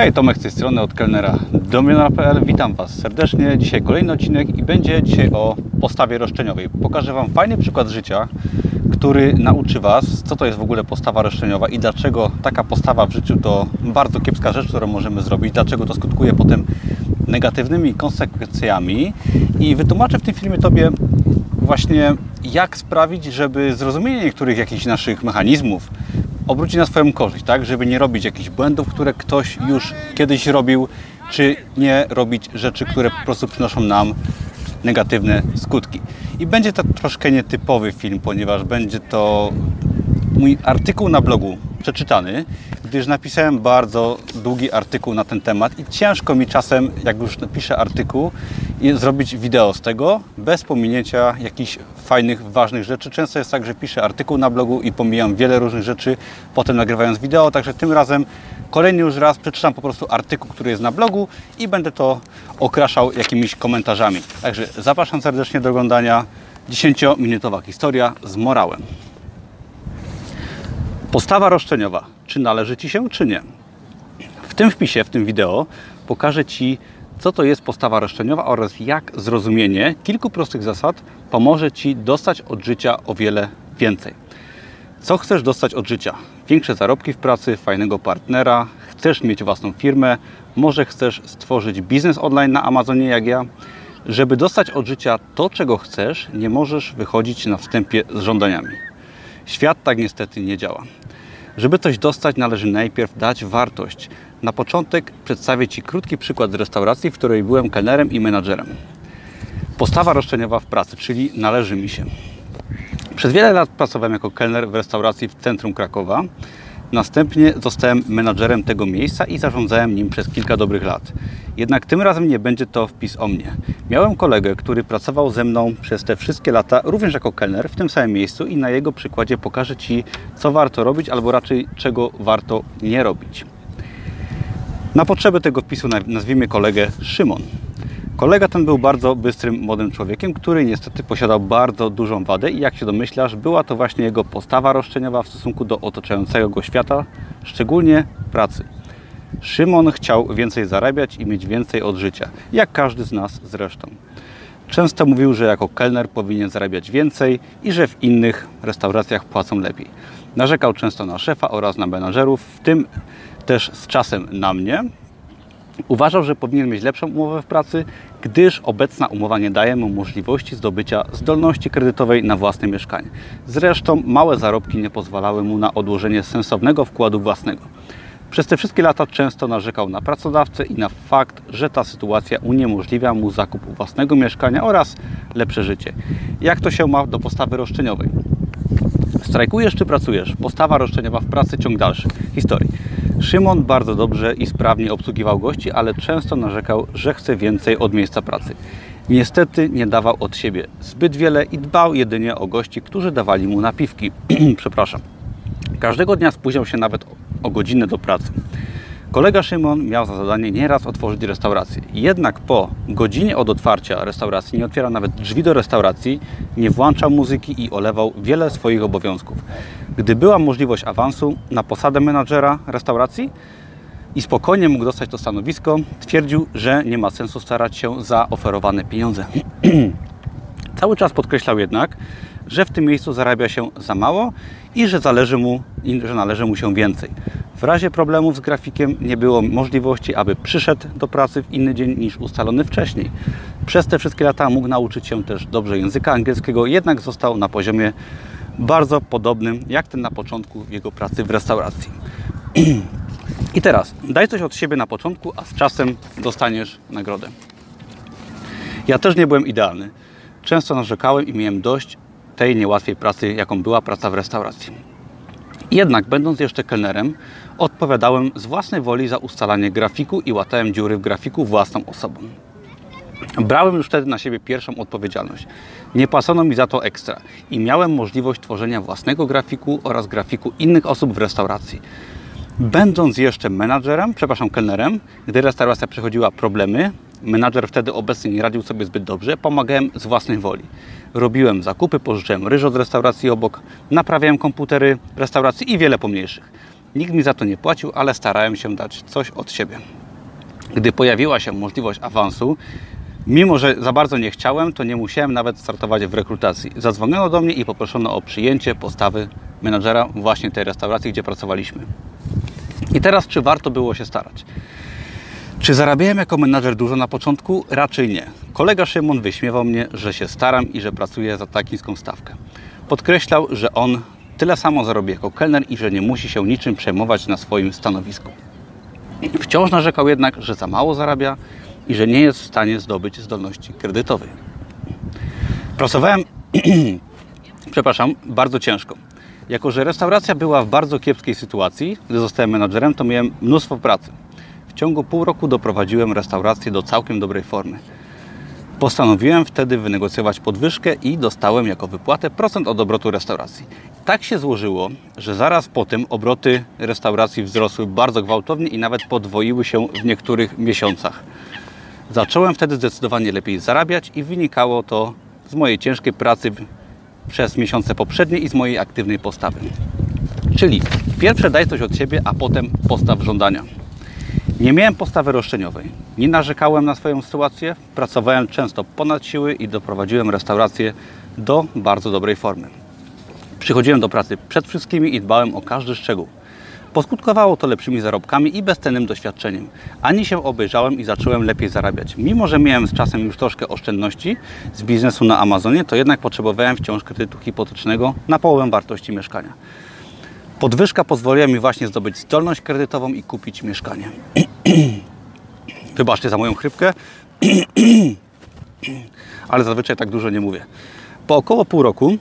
Hej, Tomek z tej strony od kelnera domionera.pl. Witam Was serdecznie. Dzisiaj kolejny odcinek i będzie dzisiaj o postawie roszczeniowej. Pokażę Wam fajny przykład życia, który nauczy Was, co to jest w ogóle postawa roszczeniowa i dlaczego taka postawa w życiu to bardzo kiepska rzecz, którą możemy zrobić, dlaczego to skutkuje potem negatywnymi konsekwencjami. I wytłumaczę w tym filmie Tobie właśnie, jak sprawić, żeby zrozumienie niektórych jakichś naszych mechanizmów, obrócić na swoją korzyść, tak? Żeby nie robić jakichś błędów, które ktoś już kiedyś robił, czy nie robić rzeczy, które po prostu przynoszą nam negatywne skutki. I będzie to troszkę nietypowy film, ponieważ będzie to mój artykuł na blogu przeczytany, gdyż napisałem bardzo długi artykuł na ten temat i ciężko mi czasem, jak już napiszę artykuł, zrobić wideo z tego, bez pominięcia jakichś fajnych, ważnych rzeczy. Często jest tak, że piszę artykuł na blogu i pomijam wiele różnych rzeczy, potem nagrywając wideo, także tym razem kolejny już raz przeczytam po prostu artykuł, który jest na blogu i będę to okraszał jakimiś komentarzami. Także zapraszam serdecznie do oglądania 10-minutowa historia z morałem. Postawa roszczeniowa. Czy należy Ci się, czy nie? W tym wpisie, w tym wideo pokażę Ci, co to jest postawa roszczeniowa oraz jak zrozumienie kilku prostych zasad pomoże Ci dostać od życia o wiele więcej. Co chcesz dostać od życia? Większe zarobki w pracy, fajnego partnera, chcesz mieć własną firmę, może chcesz stworzyć biznes online na Amazonie jak ja. Żeby dostać od życia to, czego chcesz, nie możesz wychodzić na wstępie z żądaniami. Świat tak niestety nie działa. Żeby coś dostać, należy najpierw dać wartość. Na początek przedstawię Ci krótki przykład z restauracji, w której byłem kelnerem i menadżerem. Postawa roszczeniowa w pracy, czyli należy mi się. Przez wiele lat pracowałem jako kelner w restauracji w centrum Krakowa. Następnie zostałem menadżerem tego miejsca i zarządzałem nim przez kilka dobrych lat. Jednak tym razem nie będzie to wpis o mnie. Miałem kolegę, który pracował ze mną przez te wszystkie lata, również jako kelner w tym samym miejscu i na jego przykładzie pokażę Ci, co warto robić, albo raczej czego warto nie robić. Na potrzeby tego wpisu nazwijmy kolegę Szymon. Kolega ten był bardzo bystrym, młodym człowiekiem, który niestety posiadał bardzo dużą wadę i jak się domyślasz, była to właśnie jego postawa roszczeniowa w stosunku do otaczającego go świata, szczególnie pracy. Szymon chciał więcej zarabiać i mieć więcej od życia, jak każdy z nas zresztą. Często mówił, że jako kelner powinien zarabiać więcej i że w innych restauracjach płacą lepiej. Narzekał często na szefa oraz na menadżerów, w tym też z czasem na mnie, Uważał, że powinien mieć lepszą umowę w pracy, gdyż obecna umowa nie daje mu możliwości zdobycia zdolności kredytowej na własne mieszkanie. Zresztą małe zarobki nie pozwalały mu na odłożenie sensownego wkładu własnego. Przez te wszystkie lata często narzekał na pracodawcę i na fakt, że ta sytuacja uniemożliwia mu zakup własnego mieszkania oraz lepsze życie. Jak to się ma do postawy roszczeniowej? Strajkujesz czy pracujesz? Postawa roszczeniowa w pracy ciąg dalszy. Historii. Szymon bardzo dobrze i sprawnie obsługiwał gości, ale często narzekał, że chce więcej od miejsca pracy. Niestety nie dawał od siebie zbyt wiele i dbał jedynie o gości, którzy dawali mu napiwki. Przepraszam. Każdego dnia spóźniał się nawet o godzinę do pracy. Kolega Szymon miał za zadanie nieraz otworzyć restaurację. Jednak po godzinie od otwarcia restauracji nie otwierał nawet drzwi do restauracji, nie włączał muzyki i olewał wiele swoich obowiązków. Gdy była możliwość awansu na posadę menadżera restauracji i spokojnie mógł dostać to stanowisko, twierdził, że nie ma sensu starać się za oferowane pieniądze. Cały czas podkreślał jednak, że w tym miejscu zarabia się za mało i że, zależy mu, że należy mu się więcej. W razie problemów z grafikiem nie było możliwości, aby przyszedł do pracy w inny dzień niż ustalony wcześniej. Przez te wszystkie lata mógł nauczyć się też dobrze języka angielskiego, jednak został na poziomie bardzo podobnym jak ten na początku jego pracy w restauracji. I teraz daj coś od siebie na początku, a z czasem dostaniesz nagrodę. Ja też nie byłem idealny. Często narzekałem i miałem dość tej niełatwej pracy, jaką była praca w restauracji. Jednak, będąc jeszcze kelnerem, odpowiadałem z własnej woli za ustalanie grafiku i łatałem dziury w grafiku własną osobą. Brałem już wtedy na siebie pierwszą odpowiedzialność. Nie płacono mi za to ekstra i miałem możliwość tworzenia własnego grafiku oraz grafiku innych osób w restauracji. Będąc jeszcze menadżerem, przepraszam, kelnerem, gdy restauracja przechodziła problemy, menadżer wtedy obecnie nie radził sobie zbyt dobrze, pomagałem z własnej woli. Robiłem zakupy, pożyczyłem ryż od restauracji obok, naprawiałem komputery restauracji i wiele pomniejszych. Nikt mi za to nie płacił, ale starałem się dać coś od siebie. Gdy pojawiła się możliwość awansu, mimo że za bardzo nie chciałem, to nie musiałem nawet startować w rekrutacji. Zadzwoniono do mnie i poproszono o przyjęcie postawy menadżera właśnie tej restauracji, gdzie pracowaliśmy. I teraz, czy warto było się starać? Czy zarabiałem jako menadżer dużo na początku? Raczej nie. Kolega Szymon wyśmiewał mnie, że się staram i że pracuję za tak niską stawkę. Podkreślał, że on tyle samo zarobi jako kelner i że nie musi się niczym przejmować na swoim stanowisku. Wciąż narzekał jednak, że za mało zarabia i że nie jest w stanie zdobyć zdolności kredytowej. Pracowałem, przepraszam, bardzo ciężko. Jako, że restauracja była w bardzo kiepskiej sytuacji, gdy zostałem menadżerem, to miałem mnóstwo pracy. W ciągu pół roku doprowadziłem restaurację do całkiem dobrej formy. Postanowiłem wtedy wynegocjować podwyżkę i dostałem jako wypłatę procent od obrotu restauracji. Tak się złożyło, że zaraz po tym obroty restauracji wzrosły bardzo gwałtownie i nawet podwoiły się w niektórych miesiącach. Zacząłem wtedy zdecydowanie lepiej zarabiać i wynikało to z mojej ciężkiej pracy przez miesiące poprzednie i z mojej aktywnej postawy. Czyli pierwsze daj coś od siebie, a potem postaw żądania. Nie miałem postawy roszczeniowej. Nie narzekałem na swoją sytuację, pracowałem często ponad siły i doprowadziłem restaurację do bardzo dobrej formy. Przychodziłem do pracy przed wszystkimi i dbałem o każdy szczegół. Poskutkowało to lepszymi zarobkami i bezcennym doświadczeniem. Ani się obejrzałem i zacząłem lepiej zarabiać. Mimo, że miałem z czasem już troszkę oszczędności z biznesu na Amazonie, to jednak potrzebowałem wciąż kredytu hipotecznego na połowę wartości mieszkania. Podwyżka pozwoliła mi właśnie zdobyć zdolność kredytową i kupić mieszkanie. Wybaczcie za moją chrypkę, ale zazwyczaj tak dużo nie mówię. Po około pół roku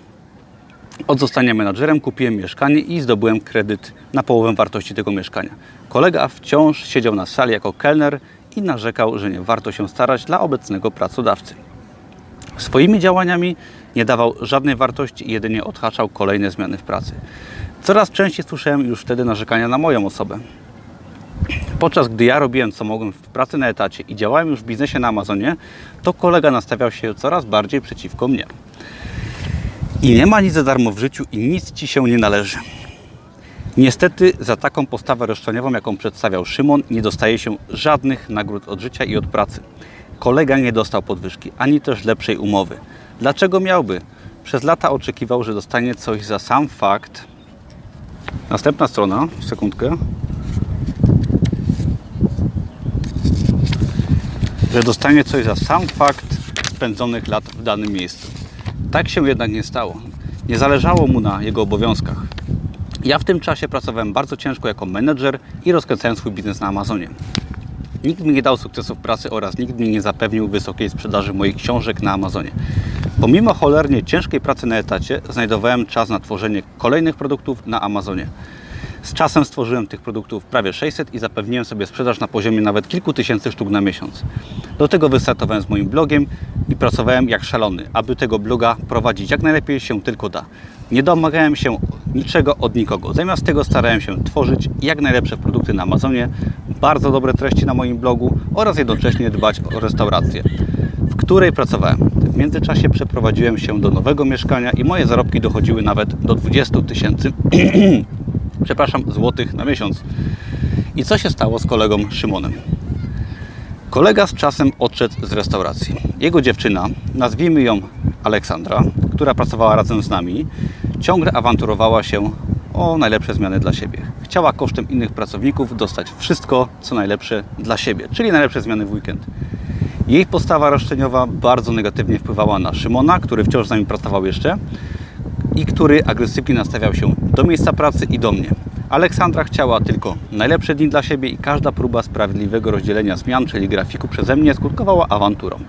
od zostania menadżerem kupiłem mieszkanie i zdobyłem kredyt na połowę wartości tego mieszkania. Kolega wciąż siedział na sali jako kelner i narzekał, że nie warto się starać dla obecnego pracodawcy. Swoimi działaniami nie dawał żadnej wartości i jedynie odhaczał kolejne zmiany w pracy. Coraz częściej słyszałem już wtedy narzekania na moją osobę. Podczas gdy ja robiłem co mogłem w pracy na etacie i działałem już w biznesie na Amazonie, to kolega nastawiał się coraz bardziej przeciwko mnie. I nie ma nic za darmo w życiu i nic ci się nie należy. Niestety za taką postawę roszczeniową, jaką przedstawiał Szymon, nie dostaje się żadnych nagród od życia i od pracy. Kolega nie dostał podwyżki, ani też lepszej umowy. Dlaczego miałby? Przez lata oczekiwał, że dostanie coś za sam fakt. Następna strona, sekundkę. Że dostanie coś za sam fakt spędzonych lat w danym miejscu. Tak się jednak nie stało. Nie zależało mu na jego obowiązkach. Ja w tym czasie pracowałem bardzo ciężko jako menedżer i rozkręcałem swój biznes na Amazonie. Nikt mi nie dał sukcesów pracy oraz nikt mi nie zapewnił wysokiej sprzedaży moich książek na Amazonie. Pomimo cholernie ciężkiej pracy na etacie, znajdowałem czas na tworzenie kolejnych produktów na Amazonie. Z czasem stworzyłem tych produktów prawie 600 i zapewniłem sobie sprzedaż na poziomie nawet kilku tysięcy sztuk na miesiąc. Do tego wystartowałem z moim blogiem i pracowałem jak szalony, aby tego bloga prowadzić jak najlepiej się tylko da. Nie domagałem się niczego od nikogo. Zamiast tego starałem się tworzyć jak najlepsze produkty na Amazonie, bardzo dobre treści na moim blogu oraz jednocześnie dbać o restaurację, której pracowałem. W międzyczasie przeprowadziłem się do nowego mieszkania i moje zarobki dochodziły nawet do 20 tysięcy przepraszam, złotych na miesiąc. I co się stało z kolegą Szymonem? Kolega z czasem odszedł z restauracji. Jego dziewczyna, nazwijmy ją Aleksandra, która pracowała razem z nami, ciągle awanturowała się o najlepsze zmiany dla siebie. Chciała kosztem innych pracowników dostać wszystko, co najlepsze dla siebie, czyli najlepsze zmiany w weekend. Jej postawa roszczeniowa bardzo negatywnie wpływała na Szymona, który wciąż z nami pracował jeszcze i który agresywnie nastawiał się do miejsca pracy i do mnie. Aleksandra chciała tylko najlepsze dni dla siebie i każda próba sprawiedliwego rozdzielenia zmian, czyli grafiku przeze mnie, skutkowała awanturą.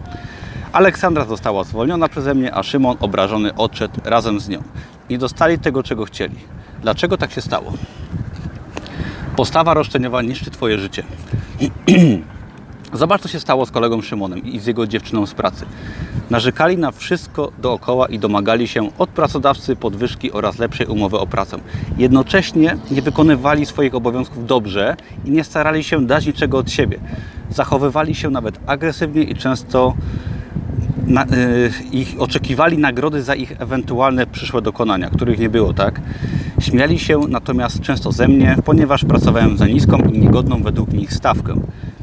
Aleksandra została zwolniona przeze mnie, a Szymon obrażony odszedł razem z nią. Nie dostali tego, czego chcieli. Dlaczego tak się stało? Postawa roszczeniowa niszczy Twoje życie. Zobacz, co się stało z kolegą Szymonem i z jego dziewczyną z pracy. Narzekali na wszystko dookoła i domagali się od pracodawcy podwyżki oraz lepszej umowy o pracę. Jednocześnie nie wykonywali swoich obowiązków dobrze i nie starali się dać niczego od siebie. Zachowywali się nawet agresywnie i często na, yy, ich oczekiwali nagrody za ich ewentualne przyszłe dokonania, których nie było, tak? Śmiali się natomiast często ze mnie, ponieważ pracowałem za niską i niegodną według nich stawkę.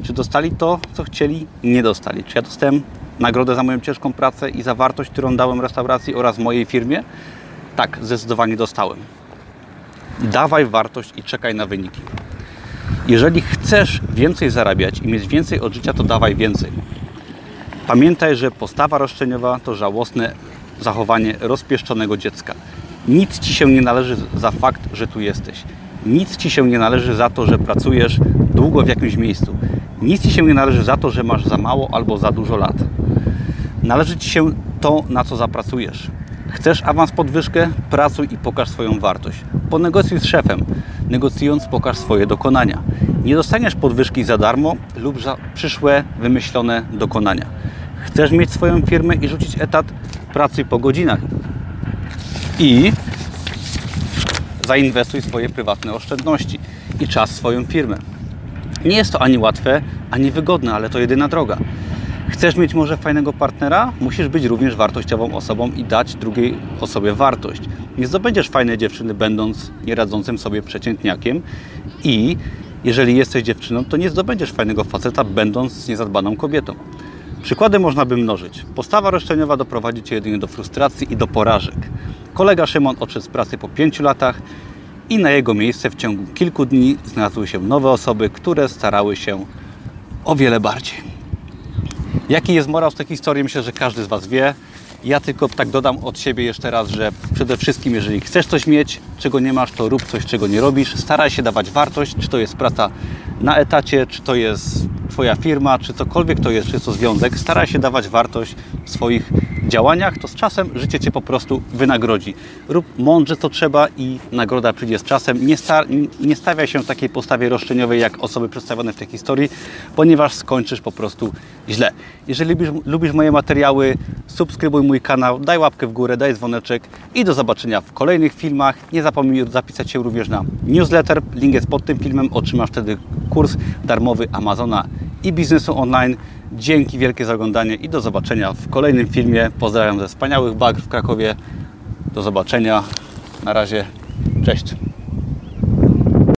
Czy dostali to, co chcieli? Nie dostali. Czy ja dostałem nagrodę za moją ciężką pracę i za wartość, którą dałem restauracji oraz mojej firmie? Tak, zdecydowanie dostałem. Dawaj wartość i czekaj na wyniki. Jeżeli chcesz więcej zarabiać i mieć więcej od życia, to dawaj więcej. Pamiętaj, że postawa roszczeniowa to żałosne zachowanie rozpieszczonego dziecka. Nic ci się nie należy za fakt, że tu jesteś. Nic ci się nie należy za to, że pracujesz długo w jakimś miejscu. Nic ci się nie należy za to, że masz za mało albo za dużo lat. Należy ci się to, na co zapracujesz. Chcesz awans podwyżkę? Pracuj i pokaż swoją wartość. Ponegocjuj z szefem. Negocjując pokaż swoje dokonania. Nie dostaniesz podwyżki za darmo lub za przyszłe, wymyślone dokonania. Chcesz mieć swoją firmę i rzucić etat? Pracuj po godzinach. I zainwestuj swoje prywatne oszczędności i czas w swoją firmę. Nie jest to ani łatwe, ani wygodne, ale to jedyna droga. Chcesz mieć może fajnego partnera? Musisz być również wartościową osobą i dać drugiej osobie wartość. Nie zdobędziesz fajnej dziewczyny, będąc nieradzącym sobie przeciętniakiem i jeżeli jesteś dziewczyną, to nie zdobędziesz fajnego faceta, będąc niezadbaną kobietą. Przykłady można by mnożyć. Postawa roszczeniowa doprowadzi Cię jedynie do frustracji i do porażek. Kolega Szymon odszedł z pracy po 5 latach i na jego miejsce w ciągu kilku dni znalazły się nowe osoby, które starały się o wiele bardziej. Jaki jest morał z tej historii? Myślę, że każdy z Was wie. Ja tylko tak dodam od siebie jeszcze raz, że przede wszystkim, jeżeli chcesz coś mieć, czego nie masz, to rób coś, czego nie robisz. Staraj się dawać wartość, czy to jest praca na etacie, czy to jest Twoja firma, czy cokolwiek to jest, czy to związek. Staraj się dawać wartość w swoich działaniach, to z czasem życie Cię po prostu wynagrodzi. Rób mądrze co trzeba i nagroda przyjdzie z czasem. Nie, sta nie stawiaj się w takiej postawie roszczeniowej, jak osoby przedstawione w tej historii, ponieważ skończysz po prostu źle. Jeżeli lubisz, lubisz moje materiały, subskrybuj mój kanał, daj łapkę w górę, daj dzwoneczek i do zobaczenia w kolejnych filmach. Nie zapomnij zapisać się również na newsletter. Link jest pod tym filmem. Otrzymasz wtedy kurs darmowy Amazona i biznesu online. Dzięki wielkie za oglądanie i do zobaczenia w kolejnym filmie. Pozdrawiam ze wspaniałych bag w Krakowie. Do zobaczenia. Na razie. Cześć.